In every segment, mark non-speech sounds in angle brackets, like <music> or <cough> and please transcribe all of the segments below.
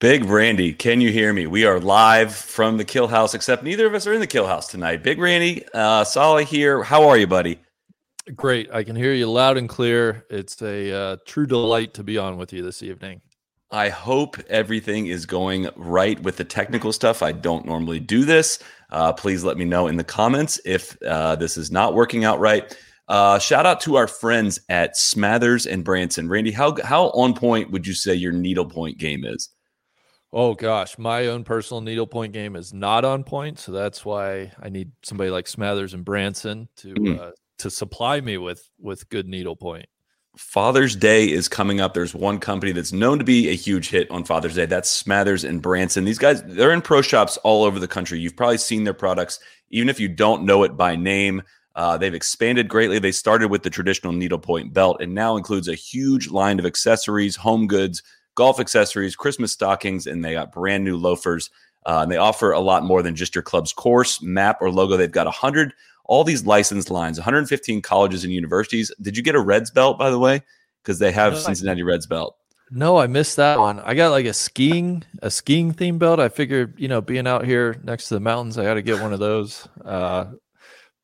Big Randy, can you hear me? We are live from the Kill House, except neither of us are in the Kill House tonight. Big Randy, uh, Soly here. How are you, buddy? Great. I can hear you loud and clear. It's a uh, true delight to be on with you this evening. I hope everything is going right with the technical stuff. I don't normally do this. Uh, please let me know in the comments if uh, this is not working out right. Uh, shout out to our friends at Smathers and Branson. Randy, how how on point would you say your needlepoint game is? Oh gosh, my own personal needlepoint game is not on point, so that's why I need somebody like Smathers and Branson to Mhm. uh, to supply me with with good needlepoint. Father's Day is coming up. There's one company that's known to be a huge hit on Father's Day. That's Smathers and Branson. These guys, they're in pro shops all over the country. You've probably seen their products, even if you don't know it by name. Uh, they've expanded greatly. They started with the traditional needlepoint belt and now includes a huge line of accessories, home goods, golf accessories, Christmas stockings, and they got brand new loafers. Uh, and they offer a lot more than just your club's course, map, or logo. They've got 100 all these licensed lines, 115 colleges and universities. Did you get a Reds belt, by the way? Because they have No, Cincinnati Reds belt. No, I missed that one. I got like a skiing a skiing theme belt. I figured, you know, being out here next to the mountains, I got to get one of those. Uh,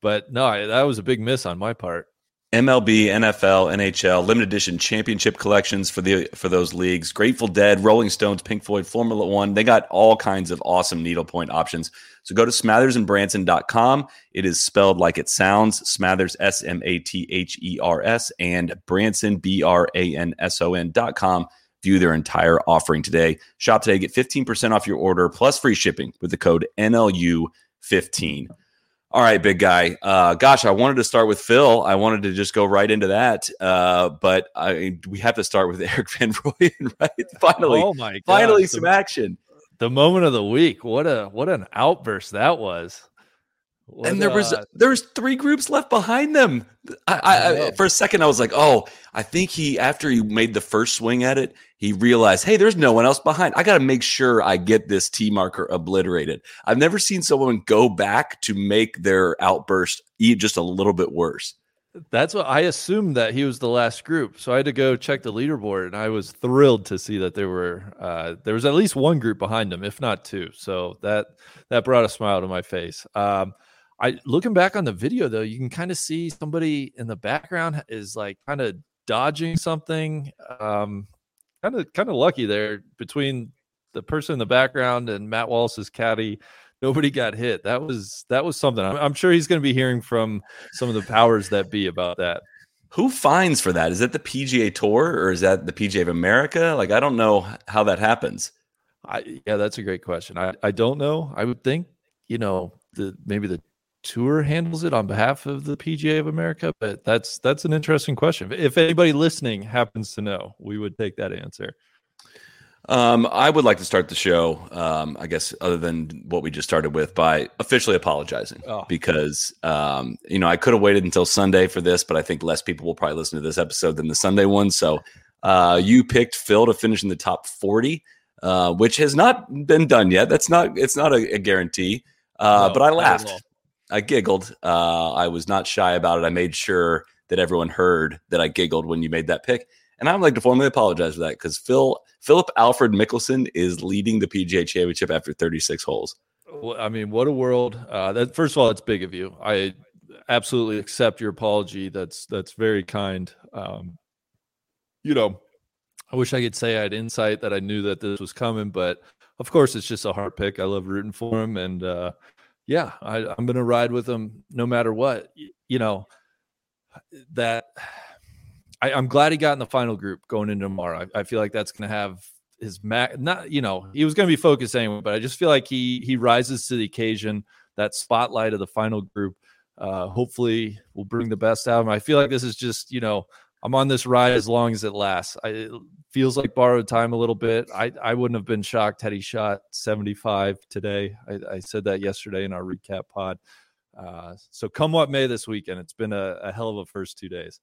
but no, I, that was a big miss on my part. MLB, NFL, NHL, limited edition championship collections for the for those leagues. Grateful Dead, Rolling Stones, Pink Floyd, Formula One. They got all kinds of awesome needlepoint options. So go to smathersandbranson.com. It is spelled like it sounds Smathers, S M A T H E R S, and Branson, B R A N S O N.com. View their entire offering today. Shop today, get 15% off your order plus free shipping with the code NLU15. All right, big guy. Uh, gosh, I wanted to start with Phil. I wanted to just go right into that, uh, but I, we have to start with <laughs> Erik Van Rooyen, right? Finally, oh my god! finally, some action. the moment of the week. What a what an outburst that was. What, and there was uh, there was three groups left behind them. I, I, I for a second I was like, oh, I think he after he made the first swing at it, he realized, hey, there's no one else behind. I got to make sure I get this T marker obliterated. I've never seen someone go back to make their outburst just a little bit worse. that's what I assumed that he was the last group. So I had to go check the leaderboard, and I was thrilled to see that there were uh, there was at least one group behind him, if not two. So that that brought a smile to my face. Um, I looking back on the video though, you can kind of see somebody in the background is like kind of dodging something. Um, kind of kind of lucky there between the person in the background and Matt Wallace's caddy. Nobody got hit. That was that was something. I'm, I'm sure he's going to be hearing from some of the powers that be about that. Who fines for that? Is that the PGA Tour or is that the PGA of America? Like I don't know how that happens. I yeah, that's a great question. I I don't know. I would think you know the maybe the tour handles it on behalf of the PGA of America, but that's that's an interesting question. If anybody listening happens to know, we would take that answer. Um, I would like to start the show, um, I guess, other than what we just started with, by officially apologizing Oh. because, um, you know, I could have waited until Sunday for this, but I think less people will probably listen to this episode than the Sunday one. So uh, you picked Phil to finish in the top 40, uh, which has not been done yet. That's not, it's not a, a guarantee. Uh, No, but I laughed. I giggled. Uh, I was not shy about it. I made sure that everyone heard that I giggled when you made that pick. And I'd like to formally apologize for that because Phil Philip Alfred Mickelson is leading the PGA Championship after 36 holes. Well, I mean, what a world! Uh, that first of all, it's big of you. I absolutely accept your apology. That's that's very kind. Um, you know, I wish I could say I had insight that I knew that this was coming, but of course, it's just a hard pick. I love rooting for him, and uh, yeah, I, I'm going to ride with him no matter what. You know that. I, I'm glad he got in the final group going into tomorrow. I, I feel like that's going to have his mac not you know he was going to be focused anyway but i just feel like he he rises to the occasion that spotlight of the final group uh hopefully will bring the best out of him i feel like this is just you know I'm on this ride as long as it lasts. I, it feels like borrowed time a little bit. I, I wouldn't have been shocked had he shot 75 today. I, I said that yesterday in our recap pod. Uh, so come what may this weekend, it's been a, a hell of a first two days.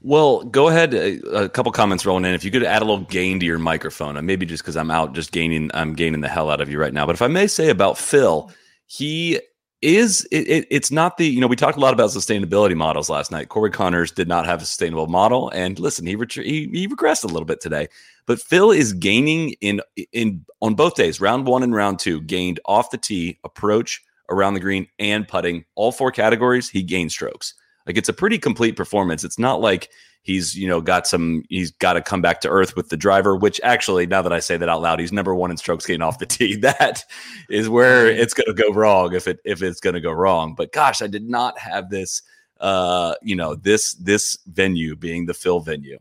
Well, go ahead. A, a, couple comments rolling in. If you could add a little gain to your microphone, and maybe just because I'm out, just gaining, I'm gaining the hell out of you right now. But if I may say about Phil, he is it, it, it's not the you know we talked a lot about sustainability models last night. Corey Conners did not have a sustainable model, and listen, he, ret- he he regressed a little bit today. But Phil is gaining in in on both days, round one and round two, gained off the tee, approach around the green, and putting. All four categories, he gained strokes. Like it's a pretty complete performance. It's not like he's you know got some he's got to come back to earth with the driver which actually now that i say that out loud he's number one in strokes gained off the <laughs> tee. That is where it's going to go wrong if it if it's going to go wrong. But gosh i did not have this uh you know this this venue being the phil venue.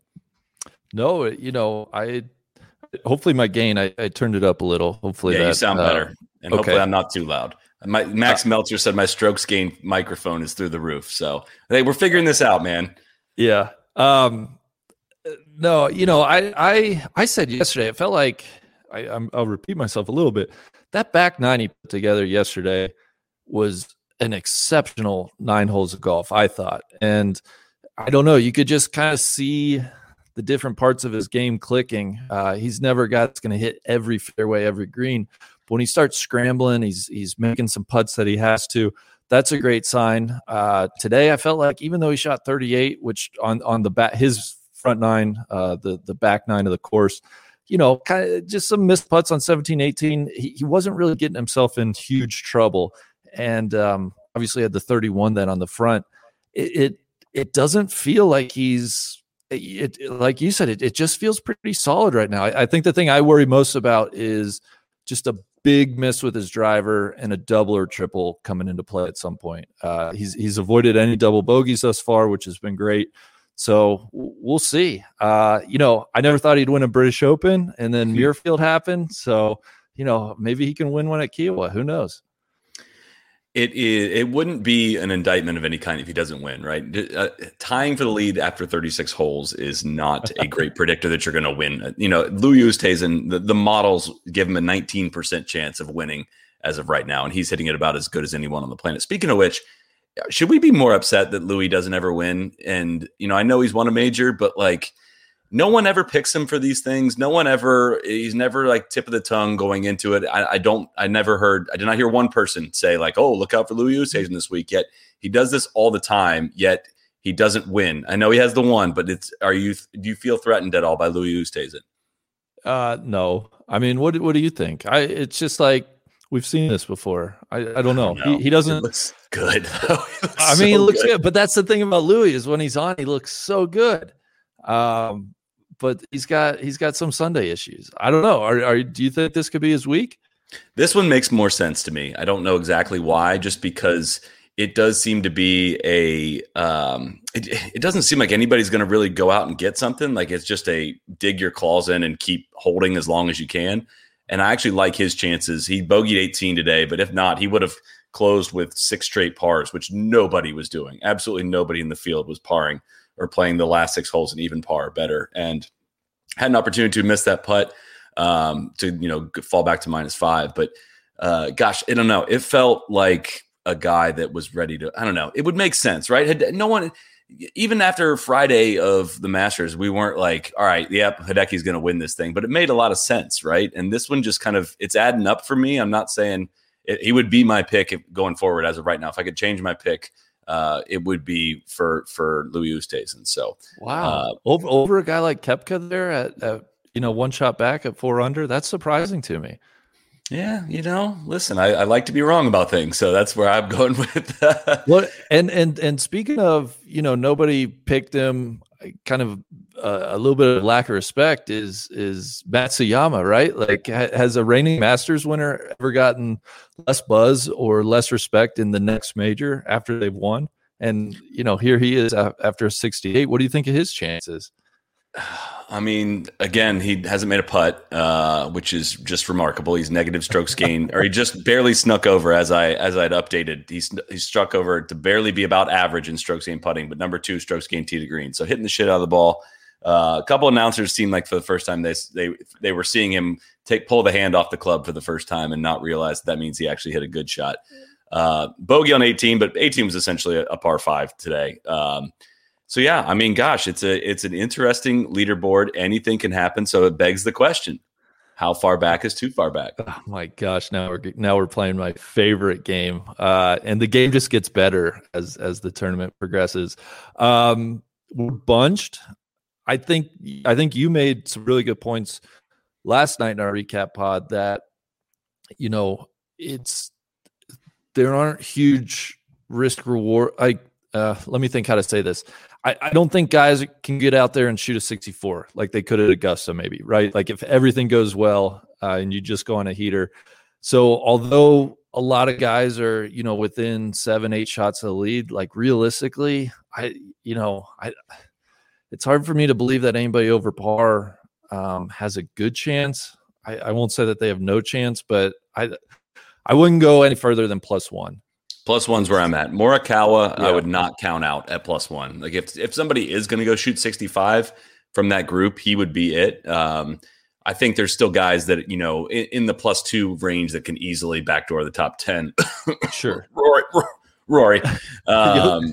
No you know i hopefully my gain i, I turned it up a little. Hopefully yeah that, you sound uh, better. And okay. hopefully i'm not too loud. My, Max uh, Meltzer said my strokes gain microphone is through the roof. So hey, we're figuring this out, man. Yeah, um, no, you know, I I I said yesterday. It felt like I, I'm, I'll repeat myself a little bit. That back nine he put together yesterday was an exceptional nine holes of golf. I thought, and I don't know. You could just kind of see the different parts of his game clicking. Uh, he's never got going to hit every fairway, every green. But when he starts scrambling, he's he's making some putts that he has to that's a great sign. Uh, today, I felt like even though he shot 38, which on on the back his front nine, uh, the the back nine of the course, you know, kind of just some missed putts on 17, 18. He, he wasn't really getting himself in huge trouble, and um, obviously had the 31 then on the front. It it, it doesn't feel like he's it, it, like you said, it, it just feels pretty solid right now. I, I think the thing I worry most about is just a big miss with his driver and a double or triple coming into play at some point. Uh, he's he's avoided any double bogeys thus far, which has been great. So we'll see. Uh, you know, I never thought he'd win a British Open, and then. <laughs> Muirfield happened. So you know, maybe he can win one at Kiawah. Who knows? It is. It wouldn't be an indictment of any kind if he doesn't win, right? Uh, tying for the lead after 36 holes is not a <laughs> great predictor that you're going to win. Uh, you know, Louis Oosthuizen, the, the models give him a 19% chance of winning as of right now, and he's hitting it about as good as anyone on the planet. Speaking of which, should we be more upset that Louis doesn't ever win? And you know, I know he's won a major, but like no one ever picks him for these things. No one ever, he's never like tip of the tongue going into it. I, I don't, I never heard, I did not hear one person say, like, oh, look out for Louis Oosthuizen this week. Yet he does this all the time, yet he doesn't win. I know he has the one, but it's, are you, do you feel threatened at all by Louis Oosthuizen? Uh, no. I mean, what, what do you think? I, it's just like, we've seen this before. I, I don't know. I don't know. He, he, doesn't. look good. <laughs> looks I mean, so he looks good. good. But that's the thing about Louis is when he's on, he looks so good. Um, but he's got he's got some Sunday issues. I don't know. Are, are do you think this could be his week? This one makes more sense to me. I don't know exactly why, just because it does seem to be a um, it, it doesn't seem like anybody's going to really go out and get something like it's just a dig your claws in and keep holding as long as you can and i actually like his chances he bogeyed 18 today but if not he would have closed with six straight pars which nobody was doing absolutely nobody in the field was parring or playing the last six holes in even par better. And had an opportunity to miss that putt um, to you know fall back to minus five. But uh, gosh, I don't know. It felt like a guy that was ready to. I don't know. It would make sense, right? Had no one. Even after Friday of the Masters, we weren't like, all right, yep, Hideki's going to win this thing, but it made a lot of sense, right? And this one just kind of it's adding up for me. I'm not saying it, he would be my pick if, going forward as of right now. If I could change my pick, uh, it would be for for Louis Oosthuizen. So wow, uh, over over a guy like Koepka there at, at you know one shot back at four under. That's surprising to me. Yeah, you know, listen, I, I, like to be wrong about things, so that's where I'm <laughs> going with. what and and and speaking of, you know, nobody picked him. Kind of uh, a little bit of lack of respect is is Matsuyama, right? Like, ha- has a reigning Masters winner ever gotten less buzz or less respect in the next major after they've won? And you know, here he is after 68. What do you think of his chances? I mean, again, he hasn't made a putt, uh, which is just remarkable. He's negative strokes gain, or he just barely snuck over as I as I'd updated. He's he struck over to barely be about average in strokes gain putting, but number two strokes gain tee to green. So hitting the shit out of the ball. Uh, a couple announcers seemed like for the first time they they they were seeing him take pull the hand off the club for the first time and not realize that, that means he actually hit a good shot. Uh, bogey on 18, but 18 was essentially a, a par five today. Um, so yeah, I mean, gosh, it's a it's an interesting leaderboard. Anything can happen. So it begs the question: How far back is too far back? Oh my gosh! Now we're now we're playing my favorite game, uh, and the game just gets better as as the tournament progresses. Um, we're bunched. I think I think you made some really good points last night in our recap pod that you know it's there aren't huge risk reward. I uh, let me think how to say this. I, I don't think guys can get out there and shoot a 64 like they could at Augusta, maybe, right? Like if everything goes well uh, and you just go on a heater. So, although a lot of guys are, you know, within seven, eight shots of the lead, like realistically, I, you know, I, it's hard for me to believe that anybody over par um, has a good chance. I, I won't say that they have no chance, but I, I wouldn't go any further than plus one. Plus one's where I'm at. Morikawa, yeah. I would not count out at plus one. Like if if somebody is going to go shoot 65 from that group, he would be it. Um, I think there's still guys that you know in, in, the plus two range that can easily backdoor the top ten. sure, <laughs> Rory, Rory, <laughs> um,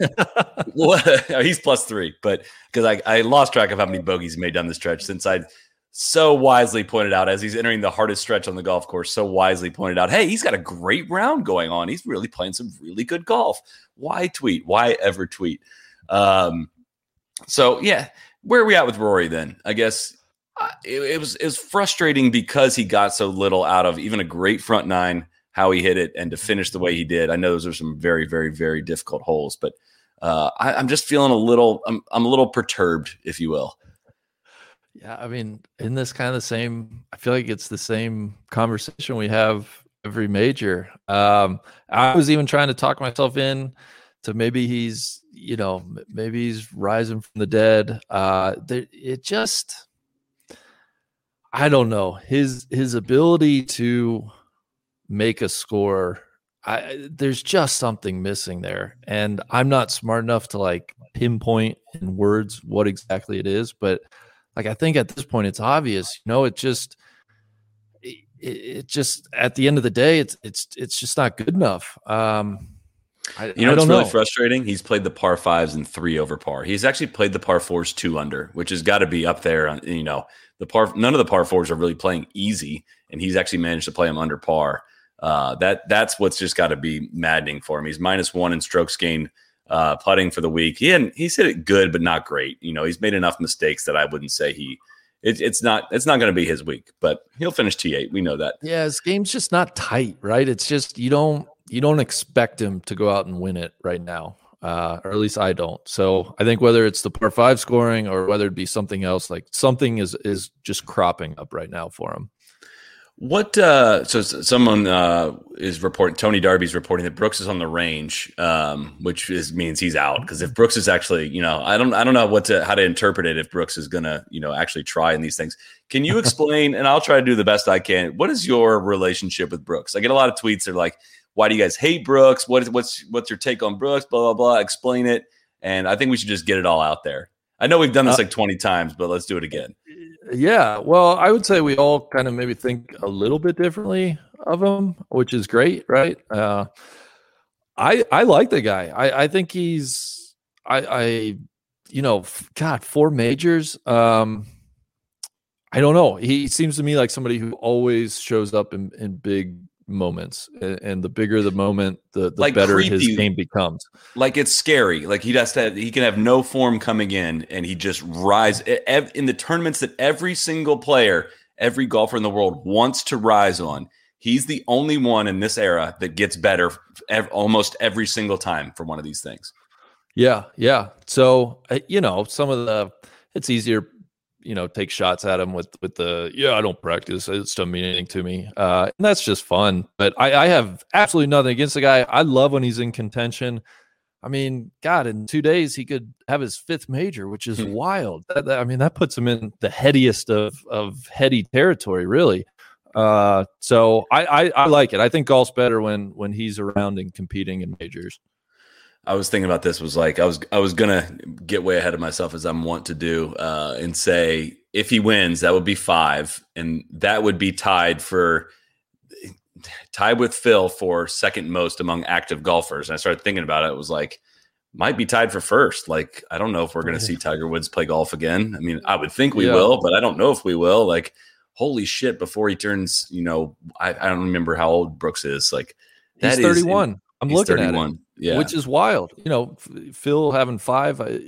<laughs> he's plus three, but because I, I lost track of how many bogeys he made down the stretch since I so wisely pointed out as he's entering the hardest stretch on the golf course, so wisely pointed out, hey, he's got a great round going on. He's really playing some really good golf. Why tweet? Why ever tweet? Um, so yeah, where are we at with Rory then? I guess uh, it, it, was it was frustrating because he got so little out of even a great front nine, how he hit it, and to finish the way he did. I know those are some very, very, very difficult holes, but uh, I, I'm just feeling a little, I'm, I'm a little perturbed, if you will. Yeah, I mean, in this kind of the same, I feel like it's the same conversation we have every major. Um, I was even trying to talk myself in to maybe he's, you know, maybe he's rising from the dead. Uh, it just, I don't know his his ability to make a score. I, there's just something missing there, and I'm not smart enough to like pinpoint in words what exactly it is, but like I think at this point it's obvious. You know, it just it, it just at the end of the day, it's it's it's just not good enough. Um, I, you know, it's really know. frustrating. He's played the par fives and three over par. He's actually played the par fours two under, which has got to be up there. On, you know, the par none of the par fours are really playing easy, and he's actually managed to play them under par. Uh, that that's what's just got to be maddening for him. He's minus one in strokes gained uh, putting for the week. He had, he's hit it good, but not great. You know, he's made enough mistakes that I wouldn't say he. It, it's not. It's not going to be his week, but he'll finish T eight. We know that. Yeah, his game's just not tight, right? It's just you don't you don't expect him to go out and win it right now, uh, or at least I don't. So I think whether it's the par five scoring or whether it be something else, like something is is just cropping up right now for him. What uh so someone uh is reporting Tony Darby's reporting that Brooks is on the range, um, which is means he's out. Because if Brooks is actually, you know, I don't I don't know what to how to interpret it if Brooks is gonna, you know, actually try in these things. Can you <laughs> explain, and I'll try to do the best I can, what is your relationship with Brooks? I get a lot of tweets that are like, why do you guys hate Brooks? What is what's what's your take on Brooks? Blah blah blah. Explain it. And I think we should just get it all out there. I know we've done this uh, like 20 times, but let's do it again. Yeah. Well, I would say we all kind of maybe think a little bit differently of him, which is great, right? Uh, I I like the guy. I I think he's I I you know, God, four majors. Um I don't know. He seems to me like somebody who always shows up in, in big moments and the bigger the moment the, the like better creepy. his game becomes. Like it's scary. Like he does that he can have no form coming in and he just rise in the tournaments that every single player every golfer in the world wants to rise on he's the only one in this era that gets better almost every single time for one of these things. Yeah yeah. So uh, you know some of the it's easier you know take shots at him with with the yeah I don't practice it doesn't mean anything to me uh, and that's just fun but I, I have absolutely nothing against the guy I love when he's in contention I mean, God, in two days he could have his fifth major, which is Hmm. wild. That, that- I mean, that puts him in the headiest of of heady territory, really. Uh, so I, I I like it. I think golf's better when when he's around and competing in majors. I was thinking about this. Was like I was I was gonna get way ahead of myself as I'm wont to do, uh, and say if he wins, that would be five, and that would be tied for tied with Phil for second most among active golfers. And I started thinking about it. It was like might be tied for first. Like I don't know if we're gonna see Tiger Woods play golf again. I mean, I would think we Yeah. will, but I don't know if we will. Like holy shit! Before he turns, you know, I, I don't remember how old Brooks is. Like He's that is- 31. I'm he's looking at it. 31. Yeah, which is wild. You know, Phil having five, I,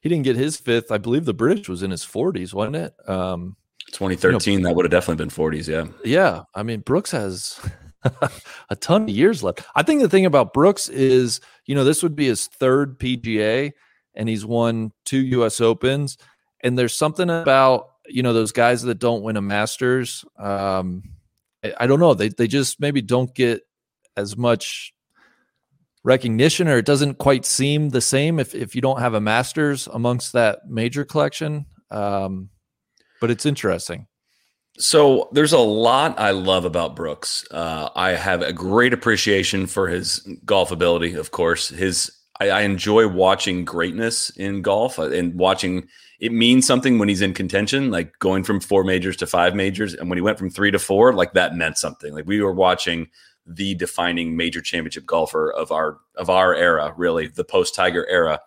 he didn't get his fifth. I believe the British was in his 40s, wasn't it? Um, 2013. that would have definitely been 40s. Yeah. yeah, I mean, Brooks has <laughs> a ton of years left. I think the thing about Brooks is, you know, this would be his third PGA, and he's won two U.S. Opens. And there's something about you know those guys that don't win a Masters. Um, I, I don't know. They they just maybe don't get as much recognition or it doesn't quite seem the same if, if you don't have a masters amongst that major collection um, but it's interesting So there's a lot I love about Brooks. Uh, I have a great appreciation for his golf ability, of course. His I, I enjoy watching greatness in golf uh, and watching it means something when he's in contention, like going from four majors to five majors. And when he went from three to four, like that meant something. Like we were watching the defining major championship golfer of our of our era, really, the post Tiger era.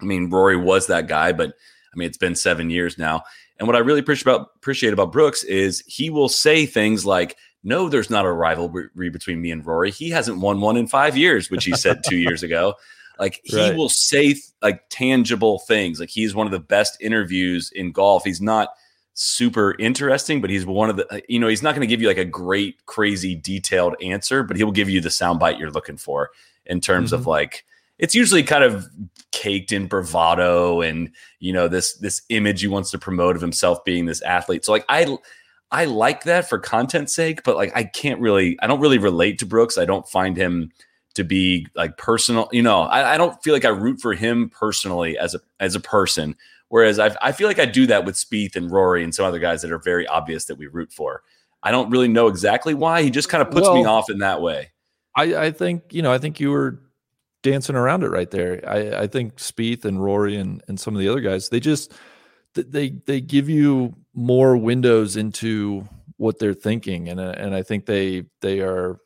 I mean, Rory was that guy, but I mean, it's been seven years now. And what I really appreciate about appreciate about Brooks is he will say things like, "No, there's not a rivalry between me and Rory. He hasn't won one in five years," which he said two years ago. Like he Right. will say like tangible things. Like he's one of the best interviews in golf. He's not super interesting, but he's one of the uh, you know he's not going to give you like a great, crazy, detailed answer, but he will give you the soundbite you're looking for in terms of mm-hmm. like it's usually kind of caked in bravado and you know this this image he wants to promote of himself being this athlete. So like I I like that for content's sake, but like I can't really I don't really relate to Brooks. I don't find him to be like personal. You know, I, I don't feel like I root for him personally as a as a person. Whereas I I feel like I do that with Spieth and Rory and some other guys that are very obvious that we root for. I don't really know exactly why. He just kind of puts me off in that way. I, I think you know I think you were dancing around it right there. I, I think Spieth and Rory and and some of the other guys they just they they give you more windows into what they're thinking and uh, and I think they they are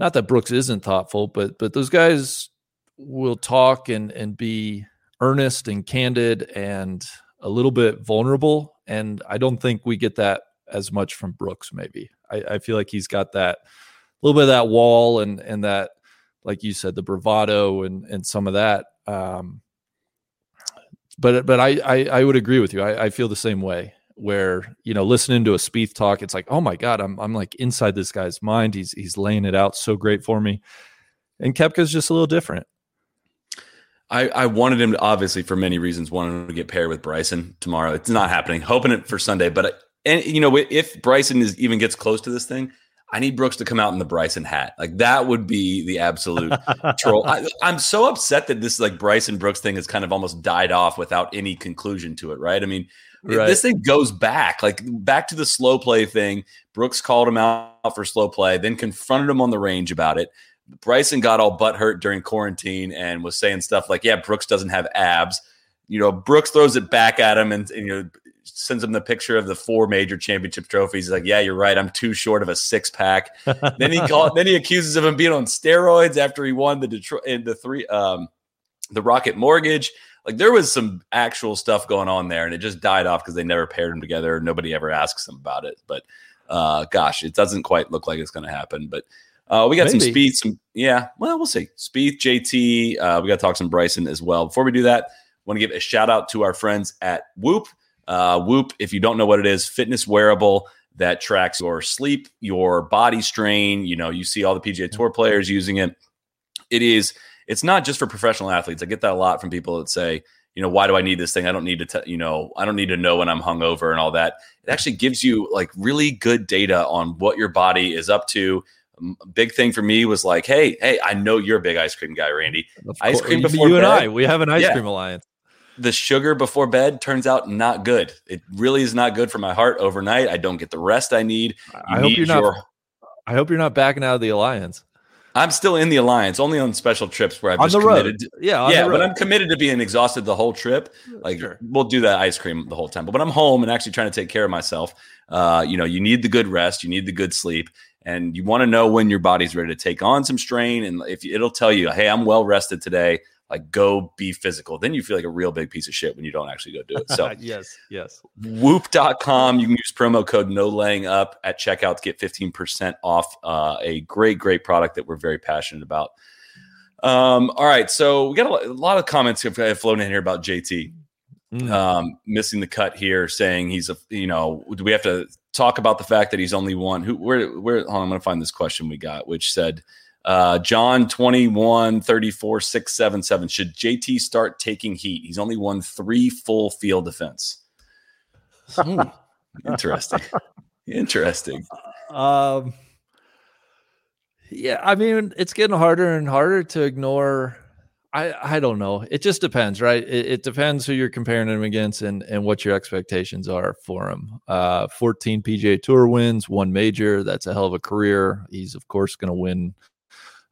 not that Brooks isn't thoughtful but but those guys will talk and and be earnest and candid and a little bit vulnerable and I don't think we get that as much from Brooks maybe. I, I feel like he's got that a little bit of that wall and and that like you said the bravado and and some of that um but but i i, I would agree with you. I, I feel the same way where you know listening to a Spieth talk it's like oh my god i'm i'm like inside this guy's mind. He's he's laying it out so great for me. And Koepka's just a little different I, I wanted him to obviously for many reasons wanted him to get paired with Bryson tomorrow. It's not happening. Hoping it for Sunday, but uh, and you know if Bryson is even gets close to this thing, I need Brooks to come out in the Bryson hat. Like that would be the absolute <laughs> troll. I, I'm so upset that this like Bryson Brooks thing has kind of almost died off without any conclusion to it. Right? I mean, Right. this thing goes back like back to the slow play thing. Brooks called him out for slow play, then confronted him on the range about it. Bryson got all butt hurt during quarantine and was saying stuff like, "Yeah, Brooks doesn't have abs." You know, Brooks throws it back at him and, and you know sends him the picture of the four major championship trophies. He's like, "Yeah, you're right. I'm too short of a six pack." <laughs> then he called. Then he accuses of him being on steroids after he won the Detroit in the three um the Rocket Mortgage. Like there was some actual stuff going on there, and it just died off because they never paired them together. Nobody ever asks him about it. But uh, gosh, it doesn't quite look like it's going to happen. But uh, we got some Spieth, some yeah. Well, we'll see. Spieth, JT. Uh, we got to talk some Bryson as well. Before we do that, want to give a shout out to our friends at Whoop. Uh, Whoop, if you don't know what it is, fitness wearable that tracks your sleep, your body strain. You know, you see all the PGA Tour players using it. It is. It's not just for professional athletes. I get that a lot from people that say, you know, why do I need this thing? I don't need to, t- you know, I don't need to know when I'm hungover and all that. It actually gives you like really good data on what your body is up to, big thing for me was like, hey, hey, I know you're a big ice cream guy, Randy. Ice cream before you and? I, we have an ice Yeah. cream alliance. The sugar before bed turns out not good. It really is not good for my heart overnight. I don't get the rest I need. You I hope need you're not. your- I hope you're not backing out of the alliance I'm still in the alliance, only on special trips where I've on just committed. to- yeah, yeah, but. I'm committed to being exhausted the whole trip. Like Sure. we'll do that ice cream the whole time. But when I'm home and actually trying to take care of myself, uh, you know, you need the good rest, you need the good sleep, and you want to know when your body's ready to take on some strain. And if it'll tell you, hey, I'm well rested today, like go be physical. Then you feel like a real big piece of shit when you don't actually go do it. So <laughs> yes, yes. whoop.com. You can use promo code no laying up at checkout to get 15% off uh, a great, great product that we're very passionate about. Um, all right. So we got a, a lot of comments have have flown in here about JT Mm. um, missing the cut here, saying he's a, you know, do we have to talk about the fact that he's only one? Who, where, where, hold on, I'm going to find this question we got, which said, uh, John 21 34 677. Should JT start taking heat? He's only won three full field defense. Hmm, <laughs> interesting. Interesting. Um, yeah, I mean, it's getting harder and harder to ignore. I I don't know. It just depends, right? It, it depends who you're comparing him against and and what your expectations are for him. Uh, 14 PGA Tour wins, one major. That's a hell of a career. He's of course going to win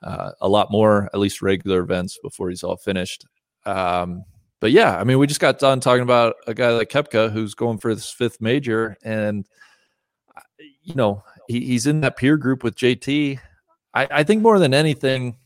uh, a lot more, at least regular events before he's all finished. Um, but yeah, I mean, we just got done talking about a guy like Koepka who's going for his fifth major, and uh, you know he, he's in that peer group with JT. I, I think more than anything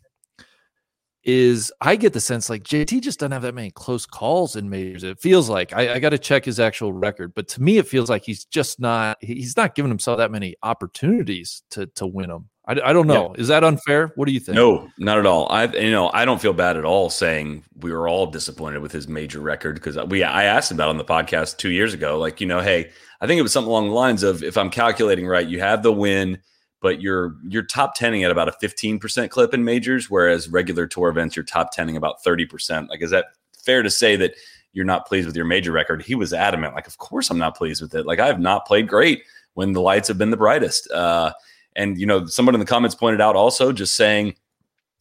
is I get the sense like JT just doesn't have that many close calls in majors. It feels like I, I got to check his actual record, but to me, it feels like he's just not he's not giving himself that many opportunities to to win them. I, I don't know. Is that unfair? What do you think? No, not at all. I, you know, I don't feel bad at all saying we were all disappointed with his major record because we, I asked him that on the podcast two years ago. Like, you know, hey, I think it was something along the lines of if I'm calculating right, you have the win, but you're you're top tenning at about a 15% clip in majors, whereas regular tour events you're top tenning about 30%. Like, is that fair to say that you're not pleased with your major record? He was adamant. Like, of course I'm not pleased with it. Like, I have not played great when the lights have been the brightest. Uh, and you know, someone in the comments pointed out also just saying,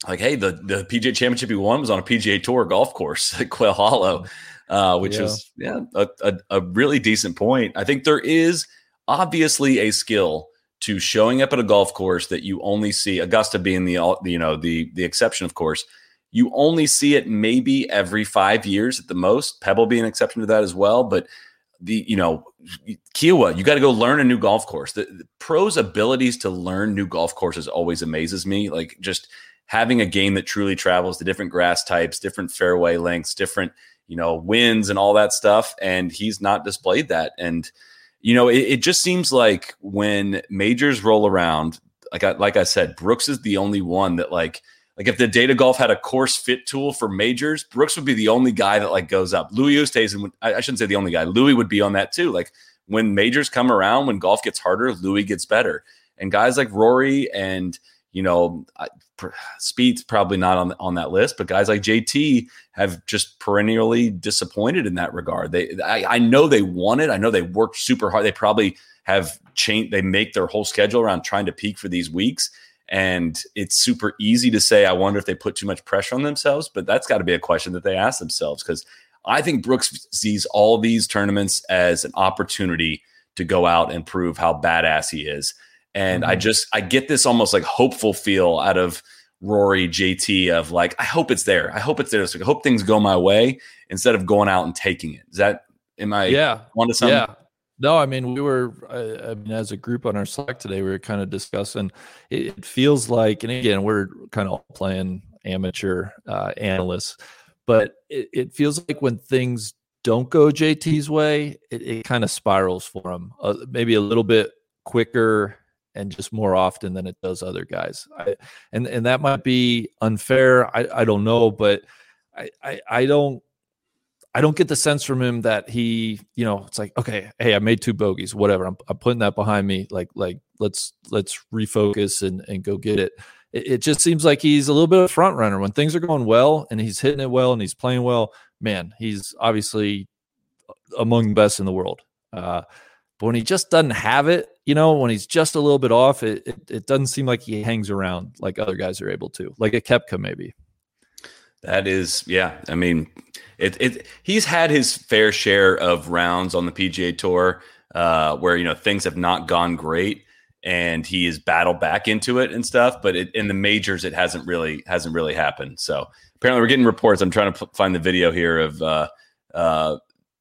like, hey, the the PGA Championship he won was on a PGA Tour golf course <laughs> at Quail Hollow, uh, which Yeah. was yeah a, a, a really decent point. I think there is obviously a skill to showing up at a golf course that you only see Augusta being the you know the the exception, of course. You only see it maybe every five years at the most. Pebble being an exception to that as well, but the you know Kiawah, you got to go learn a new golf course. The, the pros' abilities to learn new golf courses always amazes me. Like just having a game that truly travels the different grass types, different fairway lengths, different you know winds and all that stuff. And he's not displayed that. And you know, it, it just seems like when majors roll around, like I, like I said, Brooks is the only one that like like if the data golf had a course fit tool for majors, Brooks would be the only guy that like goes up. Louis Oosthuizen, I, I shouldn't say the only guy. Louis would be on that too. Like when majors come around, when golf gets harder, Louis gets better. And guys like Rory and you know, I, Spieth's probably not on on that list, but guys like JT have just perennially disappointed in that regard. They, I, I know they want it. I know they worked super hard. They probably have changed. They make their whole schedule around trying to peak for these weeks, and it's super easy to say. I wonder if they put too much pressure on themselves, but that's got to be a question that they ask themselves because I think Brooks sees all these tournaments as an opportunity to go out and prove how badass he is. And I just I get this almost like hopeful feel out of Rory JT of like I hope it's there. I hope it's there. So I hope things go my way instead of going out and taking it. Is that am I yeah, onto something? yeah. No, I mean we were. I, I mean, as a group on our Slack today, we were kind of discussing. It, it feels like, and again, we're kind of playing amateur uh, analysts, but it, it feels like when things don't go JT's way, it, it kind of spirals for him. Uh, maybe a little bit quicker and just more often than it does other guys. I, and and that might be unfair. I, I don't know, but I, I I don't I don't get the sense from him that he, you know, it's like, okay, hey, I made two bogeys, whatever. I'm, I'm putting that behind me. Like, like let's let's refocus and and go get it. it. It just seems like he's a little bit of a front runner when things are going well and he's hitting it well and he's playing well. Man, he's obviously among the best in the world. Uh, but when he just doesn't have it, you know, when he's just a little bit off, it, it, it doesn't seem like he hangs around like other guys are able to, like a Koepka maybe. That is, yeah. I mean, it, it he's had his fair share of rounds on the PGA Tour uh, where you know things have not gone great, and he has battled back into it and stuff. But it, in the majors, it hasn't really hasn't really happened. So apparently, we're getting reports. I'm trying to p- find the video here of uh, uh,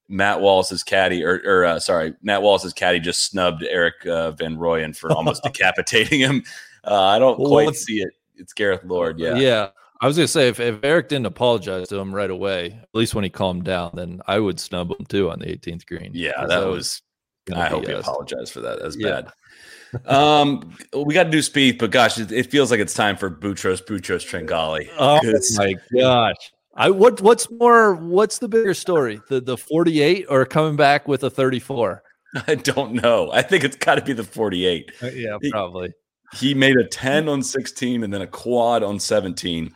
Matt Wallace's caddy, or, or uh, sorry, Matt Wallace's caddy just snubbed Erik uh, Van Rooyen for almost <laughs> decapitating him. Uh, I don't Well, quite see it. It's Gareth Lord, yeah. Yeah. I was gonna say if, if Erik didn't apologize to him right away, at least when he calmed down, then I would snub him too on the 18th green. Yeah. that was. I hope he apologized for that. That's Yeah. bad. um, we got to do Spieth, but gosh, it, it feels like it's time for Boutros Boutros Tringale. Oh my gosh. I what what's more what's the bigger story? The the 48 or coming back with a 34? <laughs> I don't know. I think it's got to be the 48. Uh, yeah, probably. He made a 10 on 16 and then a quad on 17.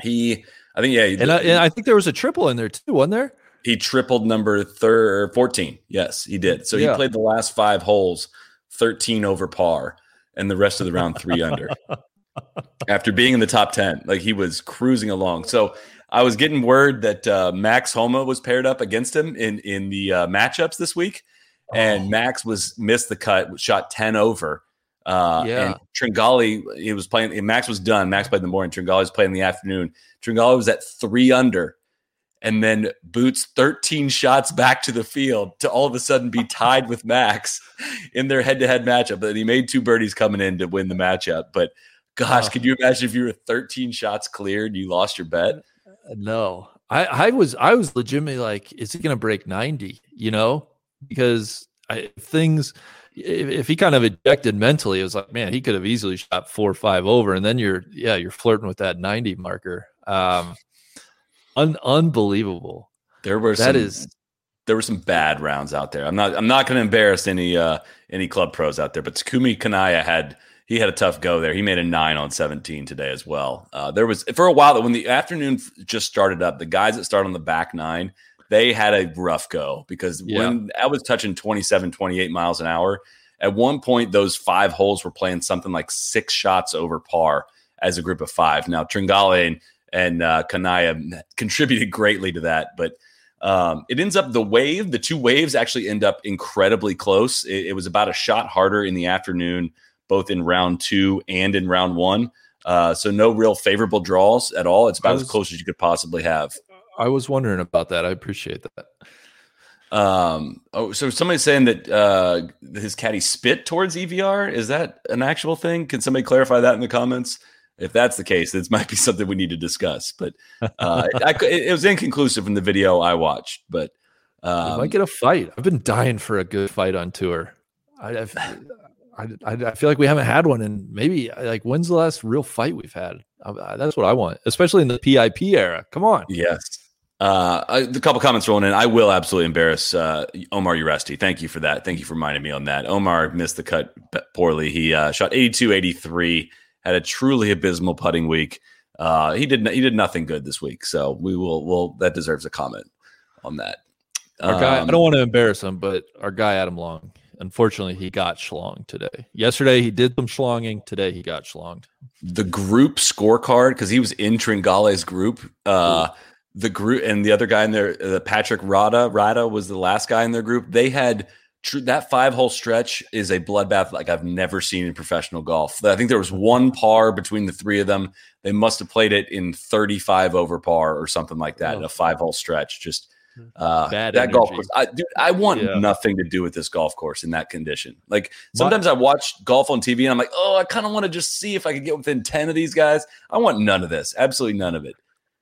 He, I think, yeah, And I, and I think there was a triple in there too, wasn't there? he tripled number thir- 14. Yes, he did. So he played the last five holes 13 over par and the rest of the round three under <laughs> after being in the top 10. Like he was cruising along. So I was getting word that uh, Max Homa was paired up against him in, in the uh, matchups this week. Oh. And Max was missed the cut, shot 10 over. Uh, Yeah. And Tringale, he was playing, and Max was done. Max played in the morning. Tringale was playing in the afternoon. Tringale was at three under and then boots 13 shots back to the field to all of a sudden be <laughs> tied with Max in their head-to-head matchup. But he made two birdies coming in to win the matchup. But gosh, Oh. could you imagine if you were 13 shots cleared, you lost your bet? No, I, I was I was legitimately like, is he going to break ninety? You know, because I, things. If, if he kind of ejected mentally, it was like, man, he could have easily shot four or five over, and then you're yeah, you're flirting with that ninety marker. Um, un, unbelievable. There were That some, is there were some bad rounds out there. I'm not I'm not going to embarrass any uh any club pros out there, but Takumi Kanaya had he had a tough go there. He made a nine on 17 today as well. Uh, there was for a while that when the afternoon just started up, the guys that start on the back nine, they had a rough go because Yeah. when I was touching 27, 28 miles an hour, at one point those five holes were playing something like six shots over par as a group of five. Now Tringale and, and uh, Kanaya <laughs> contributed greatly to that, but um, it ends up the wave, the two waves actually end up incredibly close. It, it was about a shot harder in the afternoon, both in round two and in round one. Uh, so no real favorable draws at all. It's about I as close as you could possibly have. I was wondering about that. I appreciate that. Um, oh, so somebody's saying that uh, his caddy spit towards EVR. Is that an actual thing? Can somebody clarify that in the comments? If that's the case, this <laughs> might be something we need to discuss. But uh, I, it, it was inconclusive in the video I watched. But um, might get a fight. I've been dying for a good fight on tour. I, I've, I, I, I feel like we haven't had one, and maybe like when's the last real fight we've had? I, I- that's what I want, especially in the PIP era. Come on, Yes. Uh, I, a couple comments rolling in. I will absolutely embarrass uh, Omar Uresti. Thank you for that. Thank you for reminding me on that. Omar missed the cut poorly. He uh, shot 82 83, had a truly abysmal putting week. Uh, he did he did nothing good this week. So we will, will that deserves a comment on that. our guy. I Um, don't want to embarrass him, but our guy Adam Long. Unfortunately, he got schlonged today. Yesterday he did some schlonging. Today he got schlonged. the group scorecard because he was in Tringale's group. Uh, the group and the other guy in there, uh, Patrick Rada, Rada was the last guy in their group. They had tr- that five hole stretch is a bloodbath like I've never seen in professional golf. I think there was one par between the three of them. They must have played it in 35 over par or something like that. Oh. A five hole stretch, just. Uh, Bad that golf course, I, dude, I want Yeah. nothing to do with this golf course in that condition. Like sometimes I watch golf on TV and I'm like, oh, I kind of want to just see if I could get within 10 of these guys. I want none of this. Absolutely none of it.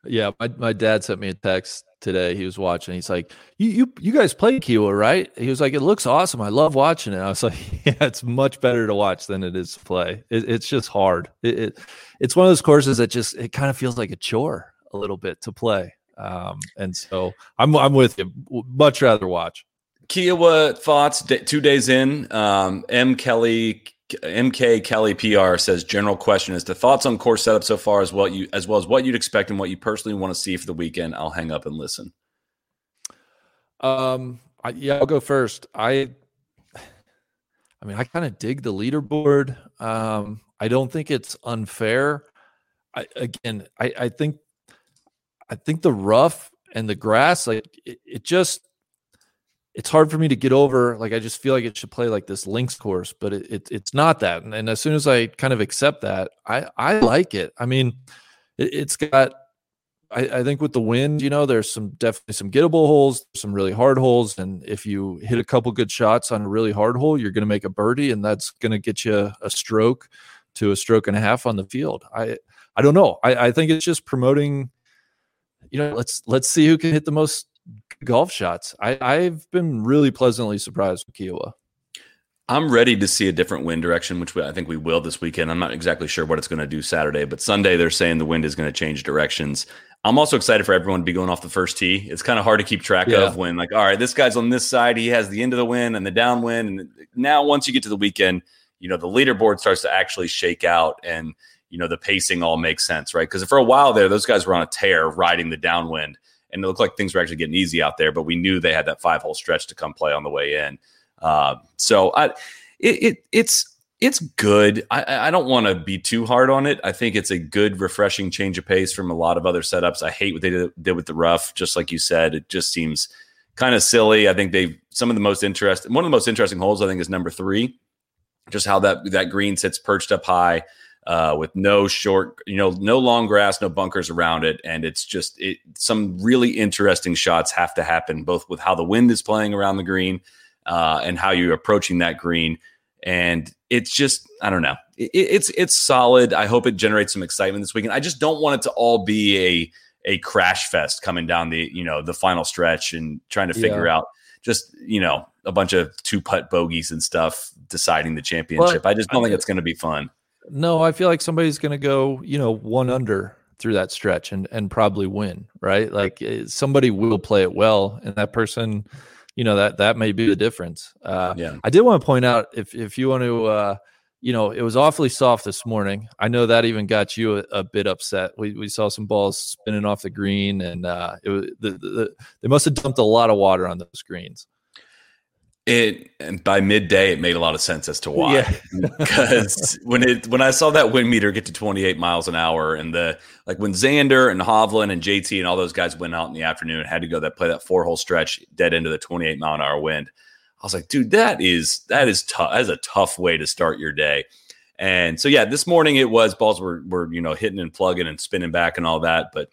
Yeah, my, my dad sent me a text today. He was watching. He's like, "You you you guys play Kiawah, right?" He was like, "It looks awesome. I love watching it." I was <laughs> like, "Yeah, it's much better to watch than it is to play. It, it's just hard. It, it it's one of those courses that just it kind of feels like a chore a little bit to play." Um, and so I'm I'm with you. Much rather watch. Kiawah thoughts d- two days in. Um, M. Kelly, MK Kelly PR says general question is the thoughts on course setup so far as what you as well as what you'd expect and what you personally want to see for the weekend. I'll hang up and listen. Um, I, yeah, I'll go first. I I mean, I kind of dig the leaderboard. Um, I don't think it's unfair. I, again, I, I think, I think the rough and the grass, like it, it just, it's hard for me to get over. Like I just feel like it should play like this links course, but it, it it's not that. And, and, as soon as I kind of accept that, I I like it. I mean, it, has got. I, I think with the wind, you know, there's some definitely some gettable holes, some really hard holes, and if you hit a couple good shots on a really hard hole, you're going to make a birdie, and that's going to get you a stroke to a stroke and a half on the field. I I don't know. I, I think it's just promoting. You know, let's let's see who can hit the most golf shots. I, I've been really pleasantly surprised with Kiawah. I'm ready to see a different wind direction, which I think we will this weekend. I'm not exactly sure what it's going to do Saturday, but Sunday they're saying the wind is going to change directions. I'm also excited for everyone to be going off the first tee. It's kind of hard to keep track yeah. of when, like, all right, this guy's on this side, he has the end of the wind and the downwind. And now, once you get to the weekend, you know, the leaderboard starts to actually shake out and, you know, the pacing all makes sense, right? Because for a while there, those guys were on a tear riding the downwind and it looked like things were actually getting easy out there. But we knew they had that five hole stretch to come play on the way in. Uh, so I, it, it, it's it's good. I, I don't want to be too hard on it. I think it's a good, refreshing change of pace from a lot of other setups. I hate what they did, did with the rough. Just like you said, it just seems kind of silly. I think they some of the most interesting. One of the most interesting holes I think is number three. Just how that that green sits perched up high uh, with no short, you know, no long grass, no bunkers around it, and it's just it, some really interesting shots have to happen, both with how the wind is playing around the green uh, and how you're approaching that green. And it's just, I don't know, it, it's it's solid. I hope it generates some excitement this weekend. I just don't want it to all be a a crash fest coming down the you know the final stretch and trying to figure yeah. out just you know a bunch of two putt bogeys and stuff deciding the championship. But I just don't I, think it's going to be fun. No, I feel like somebody's going to go, you know, one under through that stretch and and probably win, right? Like eh, somebody will play it well, and that person, you know, that that may be the difference. Uh, yeah, I did want to point out if if you want to. Uh, you know, it was awfully soft this morning. I know that even got you a, a bit upset. We, we saw some balls spinning off the green, and uh, it was the, the, the, they must have dumped a lot of water on those greens. It and by midday it made a lot of sense as to why. Yeah. <laughs> because when it when I saw that wind meter get to 28 miles an hour and the like when Xander and Hovland and JT and all those guys went out in the afternoon and had to go that play that four hole stretch dead into the 28 mile an hour wind. I was like, dude, that is that is tough. That is a tough way to start your day. And so yeah, this morning it was balls were were you know hitting and plugging and spinning back and all that. But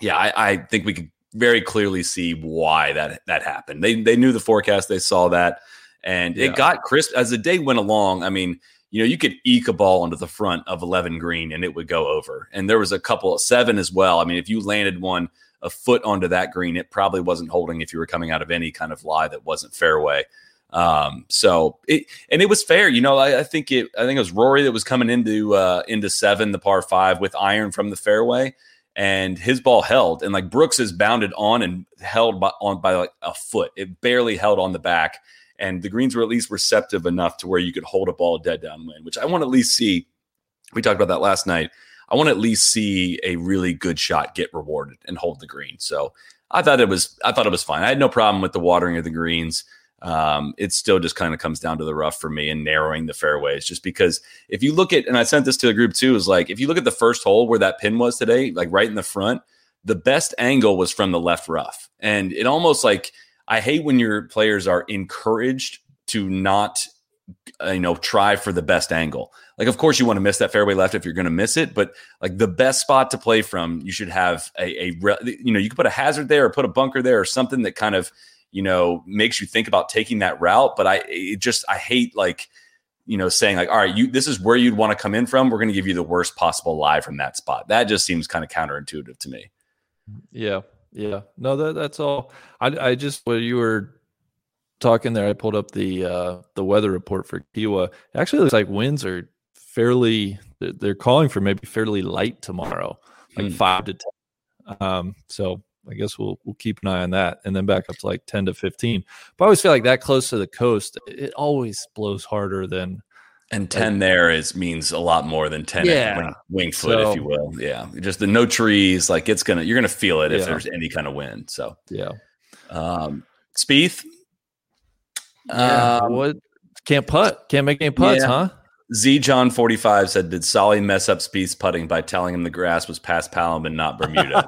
yeah, I, I think we could very clearly see why that that happened. They they knew the forecast, they saw that, and yeah. it got crisp as the day went along. I mean, you know, you could eke a ball into the front of 11 green and it would go over. And there was a couple of seven as well. I mean, if you landed one a foot onto that green, it probably wasn't holding if you were coming out of any kind of lie that wasn't fairway. Um, so it and it was fair, you know. I, I, think it. I think it was Rory that was coming into uh, into seven, the par five with iron from the fairway, and his ball held and like Brooks is bounded on and held by, on by like a foot. It barely held on the back and the greens were at least receptive enough to where you could hold a ball dead downwind, which I want to at least see. We talked about that last night. I want to at least see a really good shot get rewarded and hold the green. So I thought it was I thought it was fine. I had no problem with the watering of the greens. Um, it still just kind of comes down to the rough for me and narrowing the fairways. Just because if you look at, and I sent this to the group too, is like if you look at the first hole where that pin was today, like right in the front, the best angle was from the left rough, and it almost like I hate when your players are encouraged to not, uh, you know, try for the best angle. Like, of course, you want to miss that fairway left if you're going to miss it, but like the best spot to play from, you should have a, a you know, you can put a hazard there or put a bunker there or something that kind of you know, makes you think about taking that route. But I it just I hate like, you know, saying like, all right, you this is where you'd want to come in from. We're going to give you the worst possible lie from that spot. That just seems kind of counterintuitive to me. Yeah, yeah. No, that that's all. I I just when you were talking there, I pulled up the uh the weather report for Kiawah. It actually looks like winds are fairly. They're calling for maybe fairly light tomorrow, like hmm. five to ten. Um, so I guess we'll we'll keep an eye on that, and then back up to like ten to fifteen. But I always feel like that close to the coast, it always blows harder than. And ten like, there is means a lot more than ten yeah. wing, wing foot, so, if you will. Yeah, just the no trees, like it's gonna you're gonna feel it if yeah. there's any kind of wind. So yeah, um, Spieth. Yeah, um, what Can't putt. Can't make any putts, Yeah. huh? Z John 45 said, Did Soly mess up Spieth's putting by telling him the grass was paspalum and not Bermuda?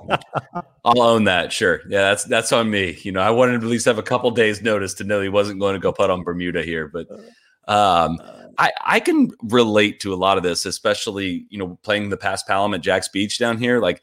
<laughs> I'll own that. Sure. Yeah, that's that's on me. You know, I wanted to at least have a couple days notice to know he wasn't going to go putt on Bermuda here. But um, I, I can relate to a lot of this, especially, you know, playing the paspalum at Jax Beach down here. Like,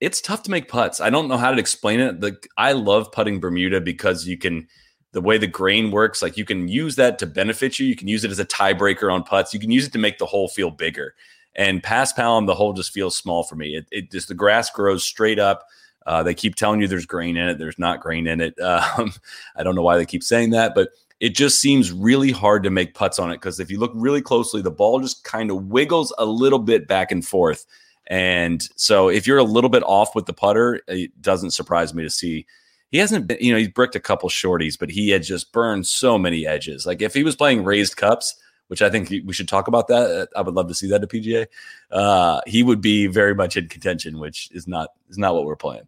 it's tough to make putts. I don't know how to explain it. The I love putting Bermuda because you can the way the grain works, like you can use that to benefit you. You can use it as a tiebreaker on putts. You can use it to make the hole feel bigger. And paspalum, the hole just feels small for me. It, it just the grass grows straight up. Uh, they keep telling you there's grain in it. There's not grain in it. <laughs> Um, I don't know why they keep saying that, but it just seems really hard to make putts on it because if you look really closely, the ball just kind of wiggles a little bit back and forth. And so if you're a little bit off with the putter, it doesn't surprise me to see he hasn't been, you know, he's bricked a couple shorties, but he had just burned so many edges. Like if he was playing raised cups, which I think we should talk about that. I would love to see that at PGA. Uh, he would be very much in contention, which is not is not what we're playing.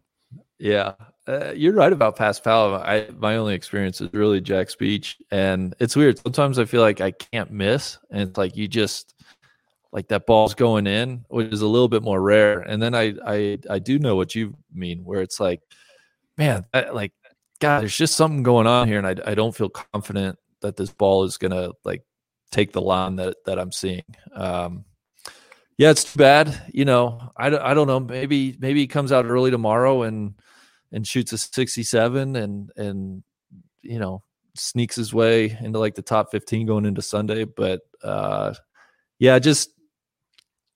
Yeah, uh, you're right about paspalum. I my only experience is really Jax Beach, and it's weird. Sometimes I feel like I can't miss, and it's like you just like that ball's going in, which is a little bit more rare. And then I I I do know what you mean, where it's like, man, I, like God, there's just something going on here, and I I don't feel confident that this ball is gonna like take the line that that I'm seeing. Um, yeah, it's too bad. You know, I, don't- I don't know. Maybe maybe he comes out early tomorrow and and shoots a 67 and and you know sneaks his way into like the top 15 going into Sunday. But uh, yeah, just